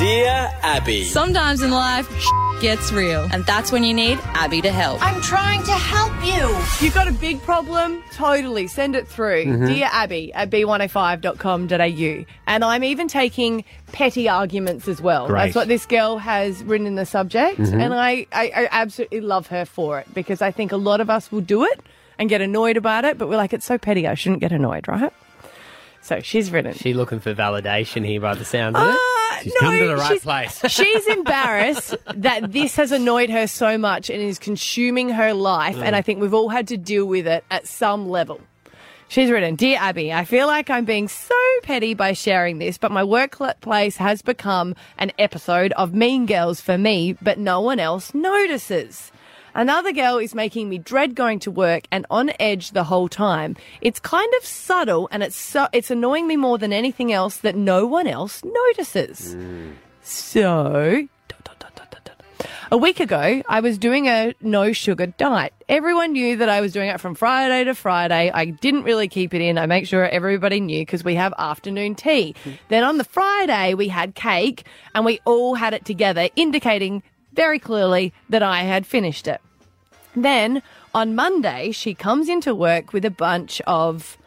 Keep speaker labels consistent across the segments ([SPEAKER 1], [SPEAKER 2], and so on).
[SPEAKER 1] Dear Abby.
[SPEAKER 2] Sometimes in life, gets real, and that's when you need Abby to help.
[SPEAKER 3] I'm trying to help you.
[SPEAKER 4] You've got a big problem? Totally. Send it through.
[SPEAKER 5] Mm-hmm.
[SPEAKER 4] Dear Abby at b105.com.au. And I'm even taking petty arguments as well.
[SPEAKER 5] Great.
[SPEAKER 4] That's what this girl has written in the subject.
[SPEAKER 5] Mm-hmm.
[SPEAKER 4] And I, I, I absolutely love her for it because I think a lot of us will do it and get annoyed about it, but we're like, it's so petty, I shouldn't get annoyed, right? So she's written.
[SPEAKER 6] She looking for validation here by the sound of it.
[SPEAKER 5] She's come to the right place.
[SPEAKER 4] She's embarrassed that this has annoyed her so much and is consuming her life, and I mm. think we've all had to deal with it at some level. She's written, Dear Abby, I feel like I'm being so petty by sharing this, but my workplace has become an episode of Mean Girls for me, but no one else notices. Another girl is making me dread going to work and on edge the whole time. It's kind of subtle and it's so, it's annoying me more than anything else that no one else notices. So, dot, dot. a week ago, I was doing a no sugar diet. Everyone knew that I was doing it from Friday to Friday. I didn't really keep it in. I make sure everybody knew because we have afternoon tea. Then on the Friday, we had cake and we all had it together, indicating very clearly that I had finished it. Then on Monday, she comes into work with a bunch of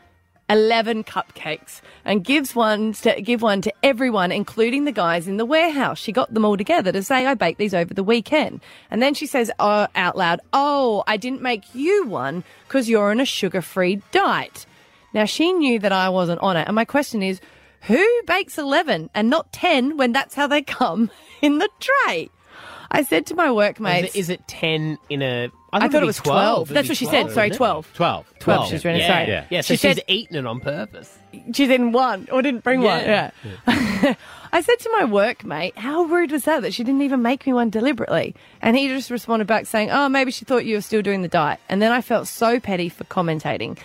[SPEAKER 4] 11 cupcakes and gives one to give one to everyone including the guys in the warehouse. She got them all together to say i baked these over the weekend. And then she says oh, out loud oh i didn't make you one because you're on a sugar-free diet. Now she knew that i wasn't on it. And my question is who bakes 11 and not 10 when that's how they come in the tray i said to my
[SPEAKER 6] workmate
[SPEAKER 4] Is
[SPEAKER 6] it, is it 10 in a.
[SPEAKER 4] I
[SPEAKER 6] thought
[SPEAKER 4] thought it was 12.
[SPEAKER 6] It'd
[SPEAKER 4] That's what she said. Sorry,
[SPEAKER 6] isn't it?
[SPEAKER 4] 12.
[SPEAKER 5] 12.
[SPEAKER 4] 12, she's written,
[SPEAKER 6] Yeah,
[SPEAKER 4] sorry.
[SPEAKER 6] yeah. yeah so
[SPEAKER 4] She
[SPEAKER 6] she's
[SPEAKER 4] said-
[SPEAKER 6] eating it on purpose.
[SPEAKER 4] she didn't want or didn't bring one.
[SPEAKER 6] Yeah.
[SPEAKER 4] Yeah. I said to my workmate, how rude was that that she didn't even make me one deliberately? And he just responded back saying, oh, maybe she thought you were still doing the diet. And then I felt so petty for commentating.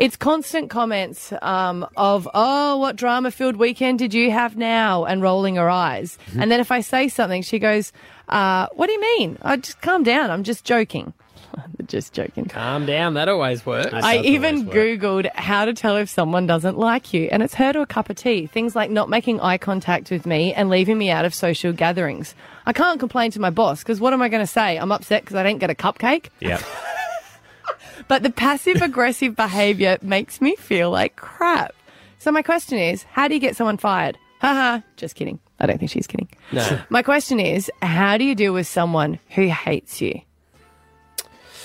[SPEAKER 4] It's constant comments um, of, oh, what drama filled weekend did you have now? And rolling her eyes. And then if I say something, she goes, uh, what do you mean? I just calm down. I'm just joking. just joking.
[SPEAKER 6] Calm down. That always works.
[SPEAKER 5] That
[SPEAKER 4] I even
[SPEAKER 5] always work.
[SPEAKER 4] Googled how to tell if someone doesn't like you, and it's her to a cup of tea. Things like not making eye contact with me and leaving me out of social gatherings. I can't complain to my boss because what am I going to say? I'm upset because I didn't get a cupcake.
[SPEAKER 5] Yeah.
[SPEAKER 4] But the passive aggressive behavior makes me feel like crap. So my question is, how do you get someone fired? Haha, just kidding. I don't think she's kidding.
[SPEAKER 6] No.
[SPEAKER 4] My question is, how do you deal with someone who hates you?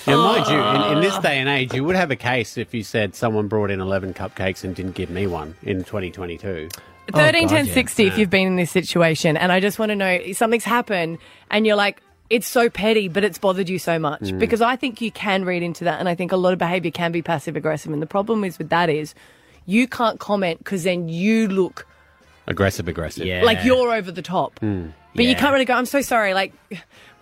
[SPEAKER 5] Now, mind you, in, in oh. this day and age, you would have a case if you said someone brought in 11 cupcakes and didn't give me one in 2022.
[SPEAKER 4] Thirteen oh,
[SPEAKER 6] God,
[SPEAKER 4] ten
[SPEAKER 6] yeah.
[SPEAKER 4] sixty. If you've been in this situation, and I just want to know something's happened, and you're like, it's so petty, but it's bothered you so much
[SPEAKER 6] Mm.
[SPEAKER 4] because I think you can read into that, and I think a lot of behaviour can be passive aggressive, and the problem is with that is you can't comment because then you look
[SPEAKER 5] Aggressive, aggressive.
[SPEAKER 6] Yeah.
[SPEAKER 4] like you're over the top. But you can't really go, I'm so sorry, like,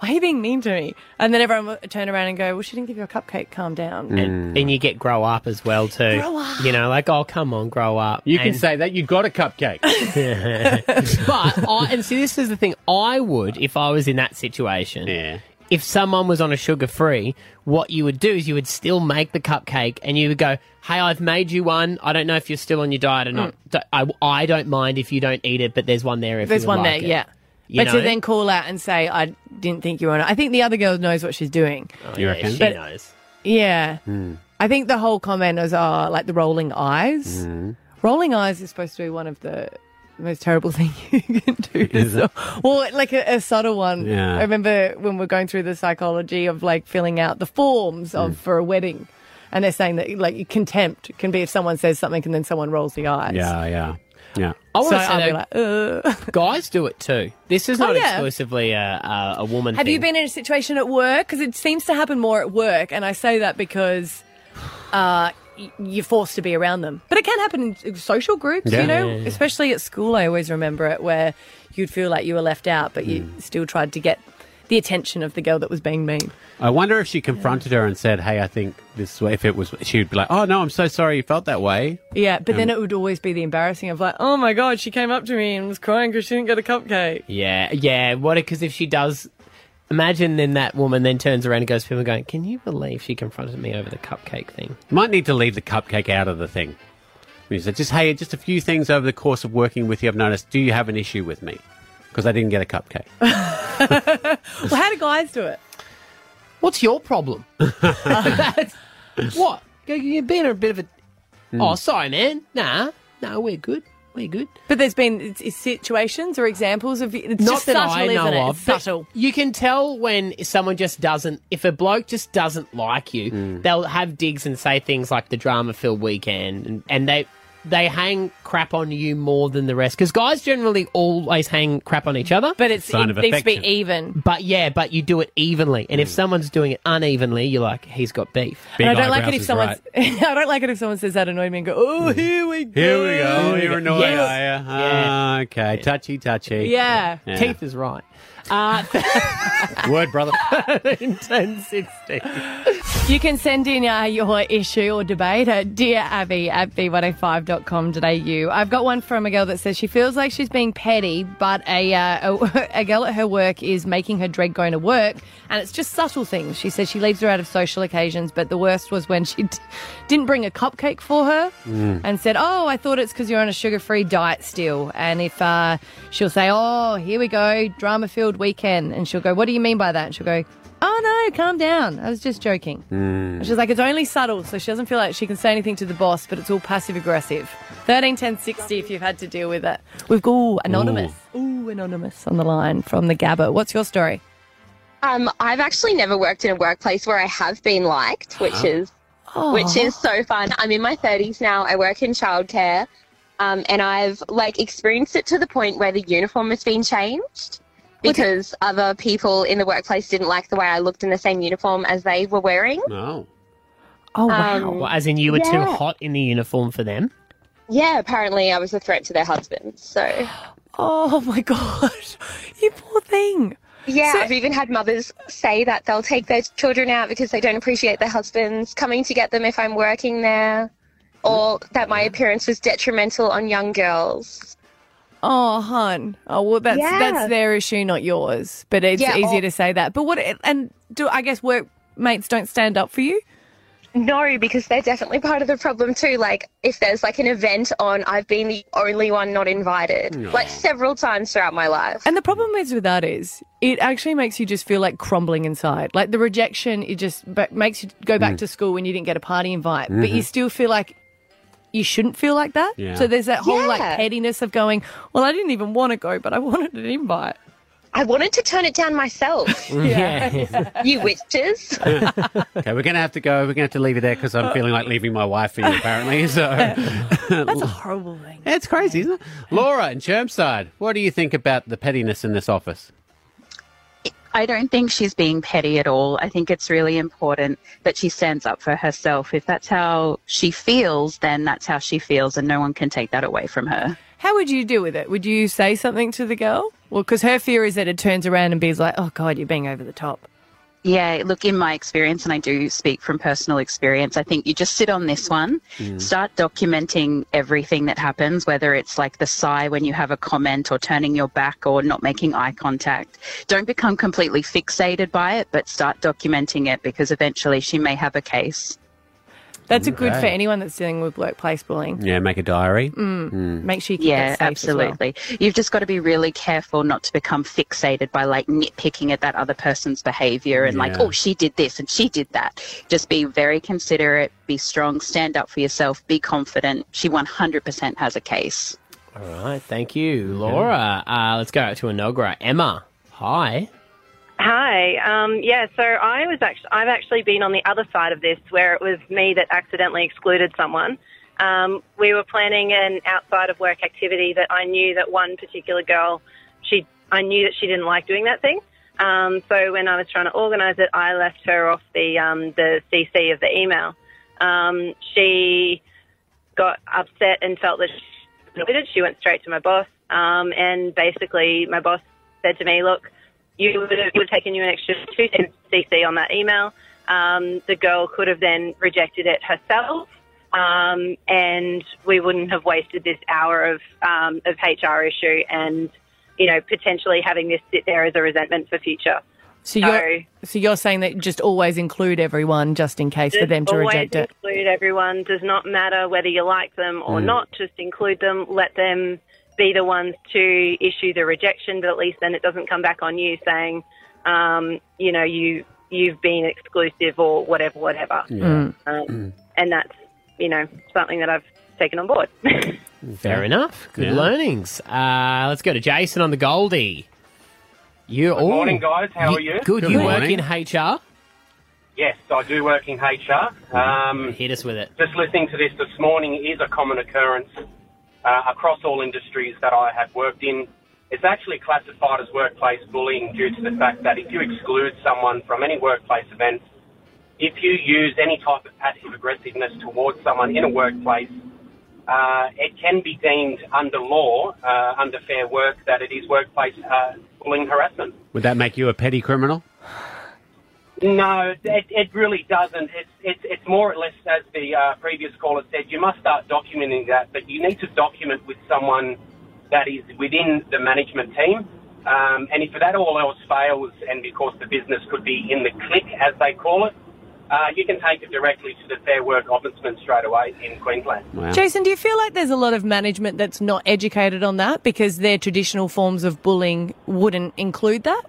[SPEAKER 4] why are you being mean to me? And then everyone will turn around and go, well, she didn't give you a cupcake, calm down.
[SPEAKER 6] And, mm. and you get grow up as well too.
[SPEAKER 4] Grow up.
[SPEAKER 6] You know, like oh come on, grow up.
[SPEAKER 5] You can say that you got a cupcake.
[SPEAKER 6] but I, and see, this is the thing. I would, if I was in that situation,
[SPEAKER 5] yeah.
[SPEAKER 6] if someone was on a sugar free, what you would do is you would still make the cupcake and you would go, Hey, I've made you one. I don't know if you're still on your diet or not. Mm. Don't- I, I don't mind if you don't eat it, but there's one there if
[SPEAKER 4] There's
[SPEAKER 6] you would
[SPEAKER 4] one
[SPEAKER 6] like
[SPEAKER 4] there,
[SPEAKER 6] it.
[SPEAKER 4] yeah.
[SPEAKER 6] You
[SPEAKER 4] but
[SPEAKER 6] know?
[SPEAKER 4] to then call out and say, I didn't think you were on it. I think the other girl knows what she's doing.
[SPEAKER 6] Oh,
[SPEAKER 5] You
[SPEAKER 6] yeah,
[SPEAKER 5] reckon?
[SPEAKER 6] She
[SPEAKER 4] But-
[SPEAKER 6] knows.
[SPEAKER 4] Yeah. Hmm. I think the whole comment was, oh, like the rolling eyes. Hmm. Rolling eyes is supposed to be one of the most terrible thing you can do.
[SPEAKER 5] Is it?
[SPEAKER 4] so- well, like a, a subtle one.
[SPEAKER 5] Yeah.
[SPEAKER 4] I remember when we're going through the psychology of like filling out the forms of hmm. for a wedding. And they're saying that like contempt can be if someone says something and then someone rolls the eyes.
[SPEAKER 5] Yeah, yeah. Yeah.
[SPEAKER 6] I want
[SPEAKER 4] So
[SPEAKER 6] to say
[SPEAKER 4] I'll be
[SPEAKER 6] that
[SPEAKER 4] like, Ugh.
[SPEAKER 6] guys do it too. This is not
[SPEAKER 4] Oh, yeah.
[SPEAKER 6] exclusively a, a, a woman
[SPEAKER 4] Have
[SPEAKER 6] thing.
[SPEAKER 4] you been in a situation at work? Because it seems to happen more at work, and I say that because uh, you're forced to be around them. But it can happen in social groups,
[SPEAKER 5] Yeah.
[SPEAKER 4] you know,
[SPEAKER 6] Yeah, yeah, yeah.
[SPEAKER 4] especially at school. I always remember it where you'd feel like you were left out, but you still tried to get the attention of the girl that was being mean.
[SPEAKER 5] I wonder if she confronted her and said, "Hey, I think this way." If it was, she would be like, "Oh no, I'm so sorry you felt that way."
[SPEAKER 4] Yeah, but then
[SPEAKER 5] Um,
[SPEAKER 4] it would always be the embarrassing of like, oh my god, she came up to me and was crying because she didn't get a cupcake.
[SPEAKER 6] Yeah, yeah. What? Because if she does, imagine then that woman then turns around and goes to people going, "Can you believe she confronted me over the cupcake thing?"
[SPEAKER 5] You might need to leave the cupcake out of the thing. You said, "Just hey, just a few things over the course of working with you. I've noticed. Do you have an issue with me?" Because I didn't get a cupcake.
[SPEAKER 4] Well, how do guys do it?
[SPEAKER 6] What's your problem? That's- what? You're being a bit of a.
[SPEAKER 5] Hmm.
[SPEAKER 6] Oh, sorry, man. Nah, no, we're good. We're good.
[SPEAKER 4] But there's been it's, it's situations or examples of it's
[SPEAKER 6] Not
[SPEAKER 4] just
[SPEAKER 6] that
[SPEAKER 4] subtle,
[SPEAKER 6] I
[SPEAKER 4] isn't
[SPEAKER 6] know
[SPEAKER 4] it?
[SPEAKER 6] of.
[SPEAKER 4] It's
[SPEAKER 6] but
[SPEAKER 4] subtle.
[SPEAKER 6] You can tell when someone just doesn't. If a bloke just doesn't like you, they'll have digs and say things like the drama-filled weekend, and, and they they hang crap on you more than the rest. Because guys generally always hang crap on each other.
[SPEAKER 4] But it's
[SPEAKER 5] Sign
[SPEAKER 4] it
[SPEAKER 5] of
[SPEAKER 4] needs to be
[SPEAKER 5] affection.
[SPEAKER 4] even.
[SPEAKER 6] But yeah, but you do it evenly. And if someone's doing it unevenly, you're like, he's got beef.
[SPEAKER 5] Big
[SPEAKER 4] and I don't like it
[SPEAKER 5] eyebrows
[SPEAKER 4] if
[SPEAKER 5] is
[SPEAKER 4] someone.
[SPEAKER 5] right.
[SPEAKER 4] I don't like it if someone says that annoyed me and go, "Oh, here we go."
[SPEAKER 5] Here we go. You're annoyed,
[SPEAKER 6] Yes.
[SPEAKER 5] are you? Ah, okay. Touchy, touchy.
[SPEAKER 4] Yeah.
[SPEAKER 5] Yeah.
[SPEAKER 6] Keith is right. Uh,
[SPEAKER 5] Word, brother.
[SPEAKER 6] 1060.
[SPEAKER 4] You can send in uh, your issue or debate at Dear Abby at b105.com.au. I've got one from a girl that says she feels like she's being petty, but a, uh, a, a girl at her work is making her dread going to work, and it's just subtle things. She says she leaves her out of social occasions, but the worst was when she d- didn't bring a cupcake for her and said, Oh, I thought it's because you're on a sugar free diet still. And if uh, she'll say, Oh, here we go, drama filled weekend, and she'll go, What do you mean by that? And she'll go, Oh no, calm down. I was just joking. And She's like, it's only subtle, so she doesn't feel like she can say anything to the boss, but it's all passive aggressive. Thirteen ten sixty if you've had to deal with it. We've got ooh, anonymous. Ooh. anonymous on the line from the Gabba. What's your story?
[SPEAKER 1] Um, I've actually never worked in a workplace where I have been liked, which is which is so fun. I'm in my 30s now. I work in childcare, um, and I've like experienced it to the point where the uniform has been changed because other people in the workplace didn't like the way I looked in the same uniform as they were wearing.
[SPEAKER 5] No.
[SPEAKER 4] Oh wow.
[SPEAKER 1] Um,
[SPEAKER 6] Well, as in you were too hot in the uniform for them.
[SPEAKER 1] Yeah, apparently I was a threat to their husbands. So
[SPEAKER 4] oh my god. You poor thing.
[SPEAKER 1] yeah,
[SPEAKER 4] So-
[SPEAKER 1] I've even had mothers say that they'll take their children out because they don't appreciate their husbands coming to get them if I'm working there, or that my appearance was detrimental on young girls.
[SPEAKER 4] Oh, hun. Oh, well, that's
[SPEAKER 1] Yeah.
[SPEAKER 4] that's their issue, not yours. But it's
[SPEAKER 1] Yeah,
[SPEAKER 4] easier
[SPEAKER 1] or-
[SPEAKER 4] to say that. But what? And do I guess workmates don't stand up for you?
[SPEAKER 1] No, because they're definitely part of the problem too. Like, if there's like an event on, I've been the only one not invited, like several times throughout my life.
[SPEAKER 4] And the problem is with that is it actually makes you just feel like crumbling inside. Like the rejection, it just makes you go back mm. to school when you didn't get a party invite, but mm-hmm. you still feel like you shouldn't feel like that.
[SPEAKER 5] Yeah.
[SPEAKER 4] So there's that whole like pettiness of going, well, I didn't even want to go, but I wanted an invite.
[SPEAKER 1] I wanted to turn it down myself.
[SPEAKER 6] Yeah.
[SPEAKER 1] you witches.
[SPEAKER 5] Okay, we're going to have to go. We're going to have to leave it there because I'm feeling like leaving my wife for you, apparently. So
[SPEAKER 4] That's a horrible thing.
[SPEAKER 5] it's crazy, isn't it? Laura in Chermside, what do you think about the pettiness in this office?
[SPEAKER 7] I don't think she's being petty at all. I think it's really important that she stands up for herself. If that's how she feels, then that's how she feels, and no one can take that away from her.
[SPEAKER 4] How would you deal with it? Would you say something to the girl? Well, because her fear is that it turns around and be like, oh, God, you're being over the top.
[SPEAKER 7] Yeah, look, in my experience, and I do speak from personal experience, I think you just sit on this one, mm. start documenting everything that happens, whether it's like the sigh when you have a comment or turning your back or not making eye contact. Don't become completely fixated by it, but start documenting it because eventually she may have a case.
[SPEAKER 4] That's a good for anyone that's dealing with workplace bullying.
[SPEAKER 5] Yeah, make a diary.
[SPEAKER 4] Make sure you keep
[SPEAKER 7] Yeah,
[SPEAKER 4] it safe as well.
[SPEAKER 7] absolutely. You've just got to be really careful not to become fixated by like nitpicking at that other person's behavior and like, oh, she did this and she did that. Just be very considerate, be strong, stand up for yourself, be confident. She 100% has a case.
[SPEAKER 6] All right. Thank you, Laura. Uh, let's go out to Enoggera. Emma. Hi.
[SPEAKER 8] Hi. Um, yeah, so I was actually I've actually been on the other side of this, where it was me that accidentally excluded someone. Um, we were planning an outside of work activity that I knew that one particular girl, she I knew that she didn't like doing that thing. Um, so when I was trying to organise it, I left her off the um, the CC of the email. Um, she got upset and felt that she, she went straight to my boss, um, and basically my boss said to me, "Look." You would have, it would have taken you an extra two cents CC on that email. Um, the girl could have then rejected it herself, um, and we wouldn't have wasted this hour of um, of HR issue and you know potentially having this sit there as a resentment for future.
[SPEAKER 4] So you're, so you're saying that just always include everyone just in case for them to reject it.
[SPEAKER 8] Always include everyone. Does not matter whether you like them or not. Just include them. Let them be the ones to issue the rejection, but at least then it doesn't come back on you saying, um, you know, you you've been exclusive or whatever, whatever.
[SPEAKER 4] Mm.
[SPEAKER 8] Um, and that's you know something that I've taken on board.
[SPEAKER 6] Fair enough. Good
[SPEAKER 5] Yeah.
[SPEAKER 6] learnings. Uh, let's go to Jason on the Goldie. You
[SPEAKER 9] Good morning, guys. How are you?
[SPEAKER 6] Good.
[SPEAKER 5] Good
[SPEAKER 6] you work
[SPEAKER 5] morning.
[SPEAKER 6] in HR.
[SPEAKER 9] Yes, I do work in HR. Um,
[SPEAKER 6] Hit us with it.
[SPEAKER 9] just listening to this this morning is a common occurrence uh, across all industries that I have worked in. It's actually classified as workplace bullying due to the fact that if you exclude someone from any workplace events, if you use any type of passive aggressiveness towards someone in a workplace, uh, it can be deemed under law, uh, under fair work, that it is workplace uh, bullying harassment.
[SPEAKER 5] Would that make you a petty criminal?
[SPEAKER 9] No, it, it really doesn't. It's, it's, it's more or less, as the uh, previous caller said, you must start documenting that, but you need to document with someone that is within the management team. Um, and if that all else fails, and because the business could be in the click, as they call it, uh, you can take it directly to the Fair Work Ombudsman straight away in Queensland.
[SPEAKER 5] Wow.
[SPEAKER 4] Jason, do you feel like there's a lot of management that's not educated on that because their traditional forms of bullying wouldn't include that?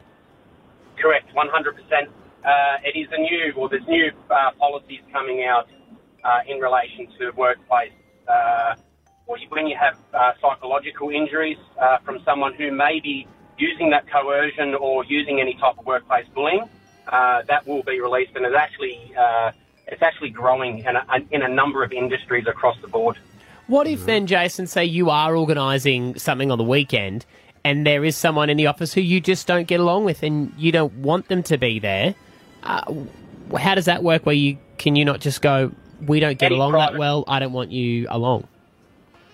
[SPEAKER 9] Correct, 100%. Uh, it is a new, or there's new uh, policies coming out uh, in relation to workplace, uh, when you have uh, psychological injuries uh, from someone who may be using that coercion or using any type of workplace bullying, that will be released, and it's actually it's actually growing in a, in a number of industries across the board.
[SPEAKER 6] What if then, Jason, say you are organising something on the weekend and there is someone in the office who you just don't get along with and you don't want them to be there? Uh, how does that work where you can you not just go, we don't get
[SPEAKER 9] Any
[SPEAKER 6] along that well, I don't want you along?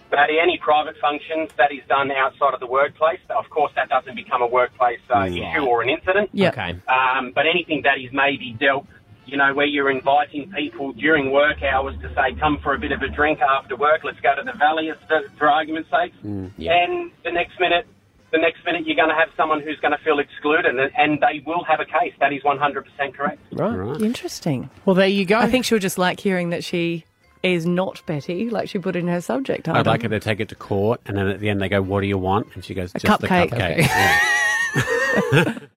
[SPEAKER 9] But any private functions that is done outside of the workplace, of course, that doesn't become a workplace uh, issue or an incident.
[SPEAKER 4] Yep.
[SPEAKER 6] Okay.
[SPEAKER 9] Um, but anything that is maybe dealt, you know, where you're inviting people during work hours to say, come for a bit of a drink after work, let's go to the valley, for, for argument's sake. And the next minute, the next minute you're going to have someone who's going to feel excluded, and, and they will have a case. That is 100% correct.
[SPEAKER 6] Right.
[SPEAKER 5] Right.
[SPEAKER 4] Interesting.
[SPEAKER 6] Well, there you go.
[SPEAKER 4] I think she'll just like hearing that she is not Betty, like she put in her subject
[SPEAKER 5] I'd like her to take it to court, and then at the end they go, "What do you want?" And she goes,
[SPEAKER 4] A
[SPEAKER 5] "Just the
[SPEAKER 4] cupcake."
[SPEAKER 5] cupcake." Yeah.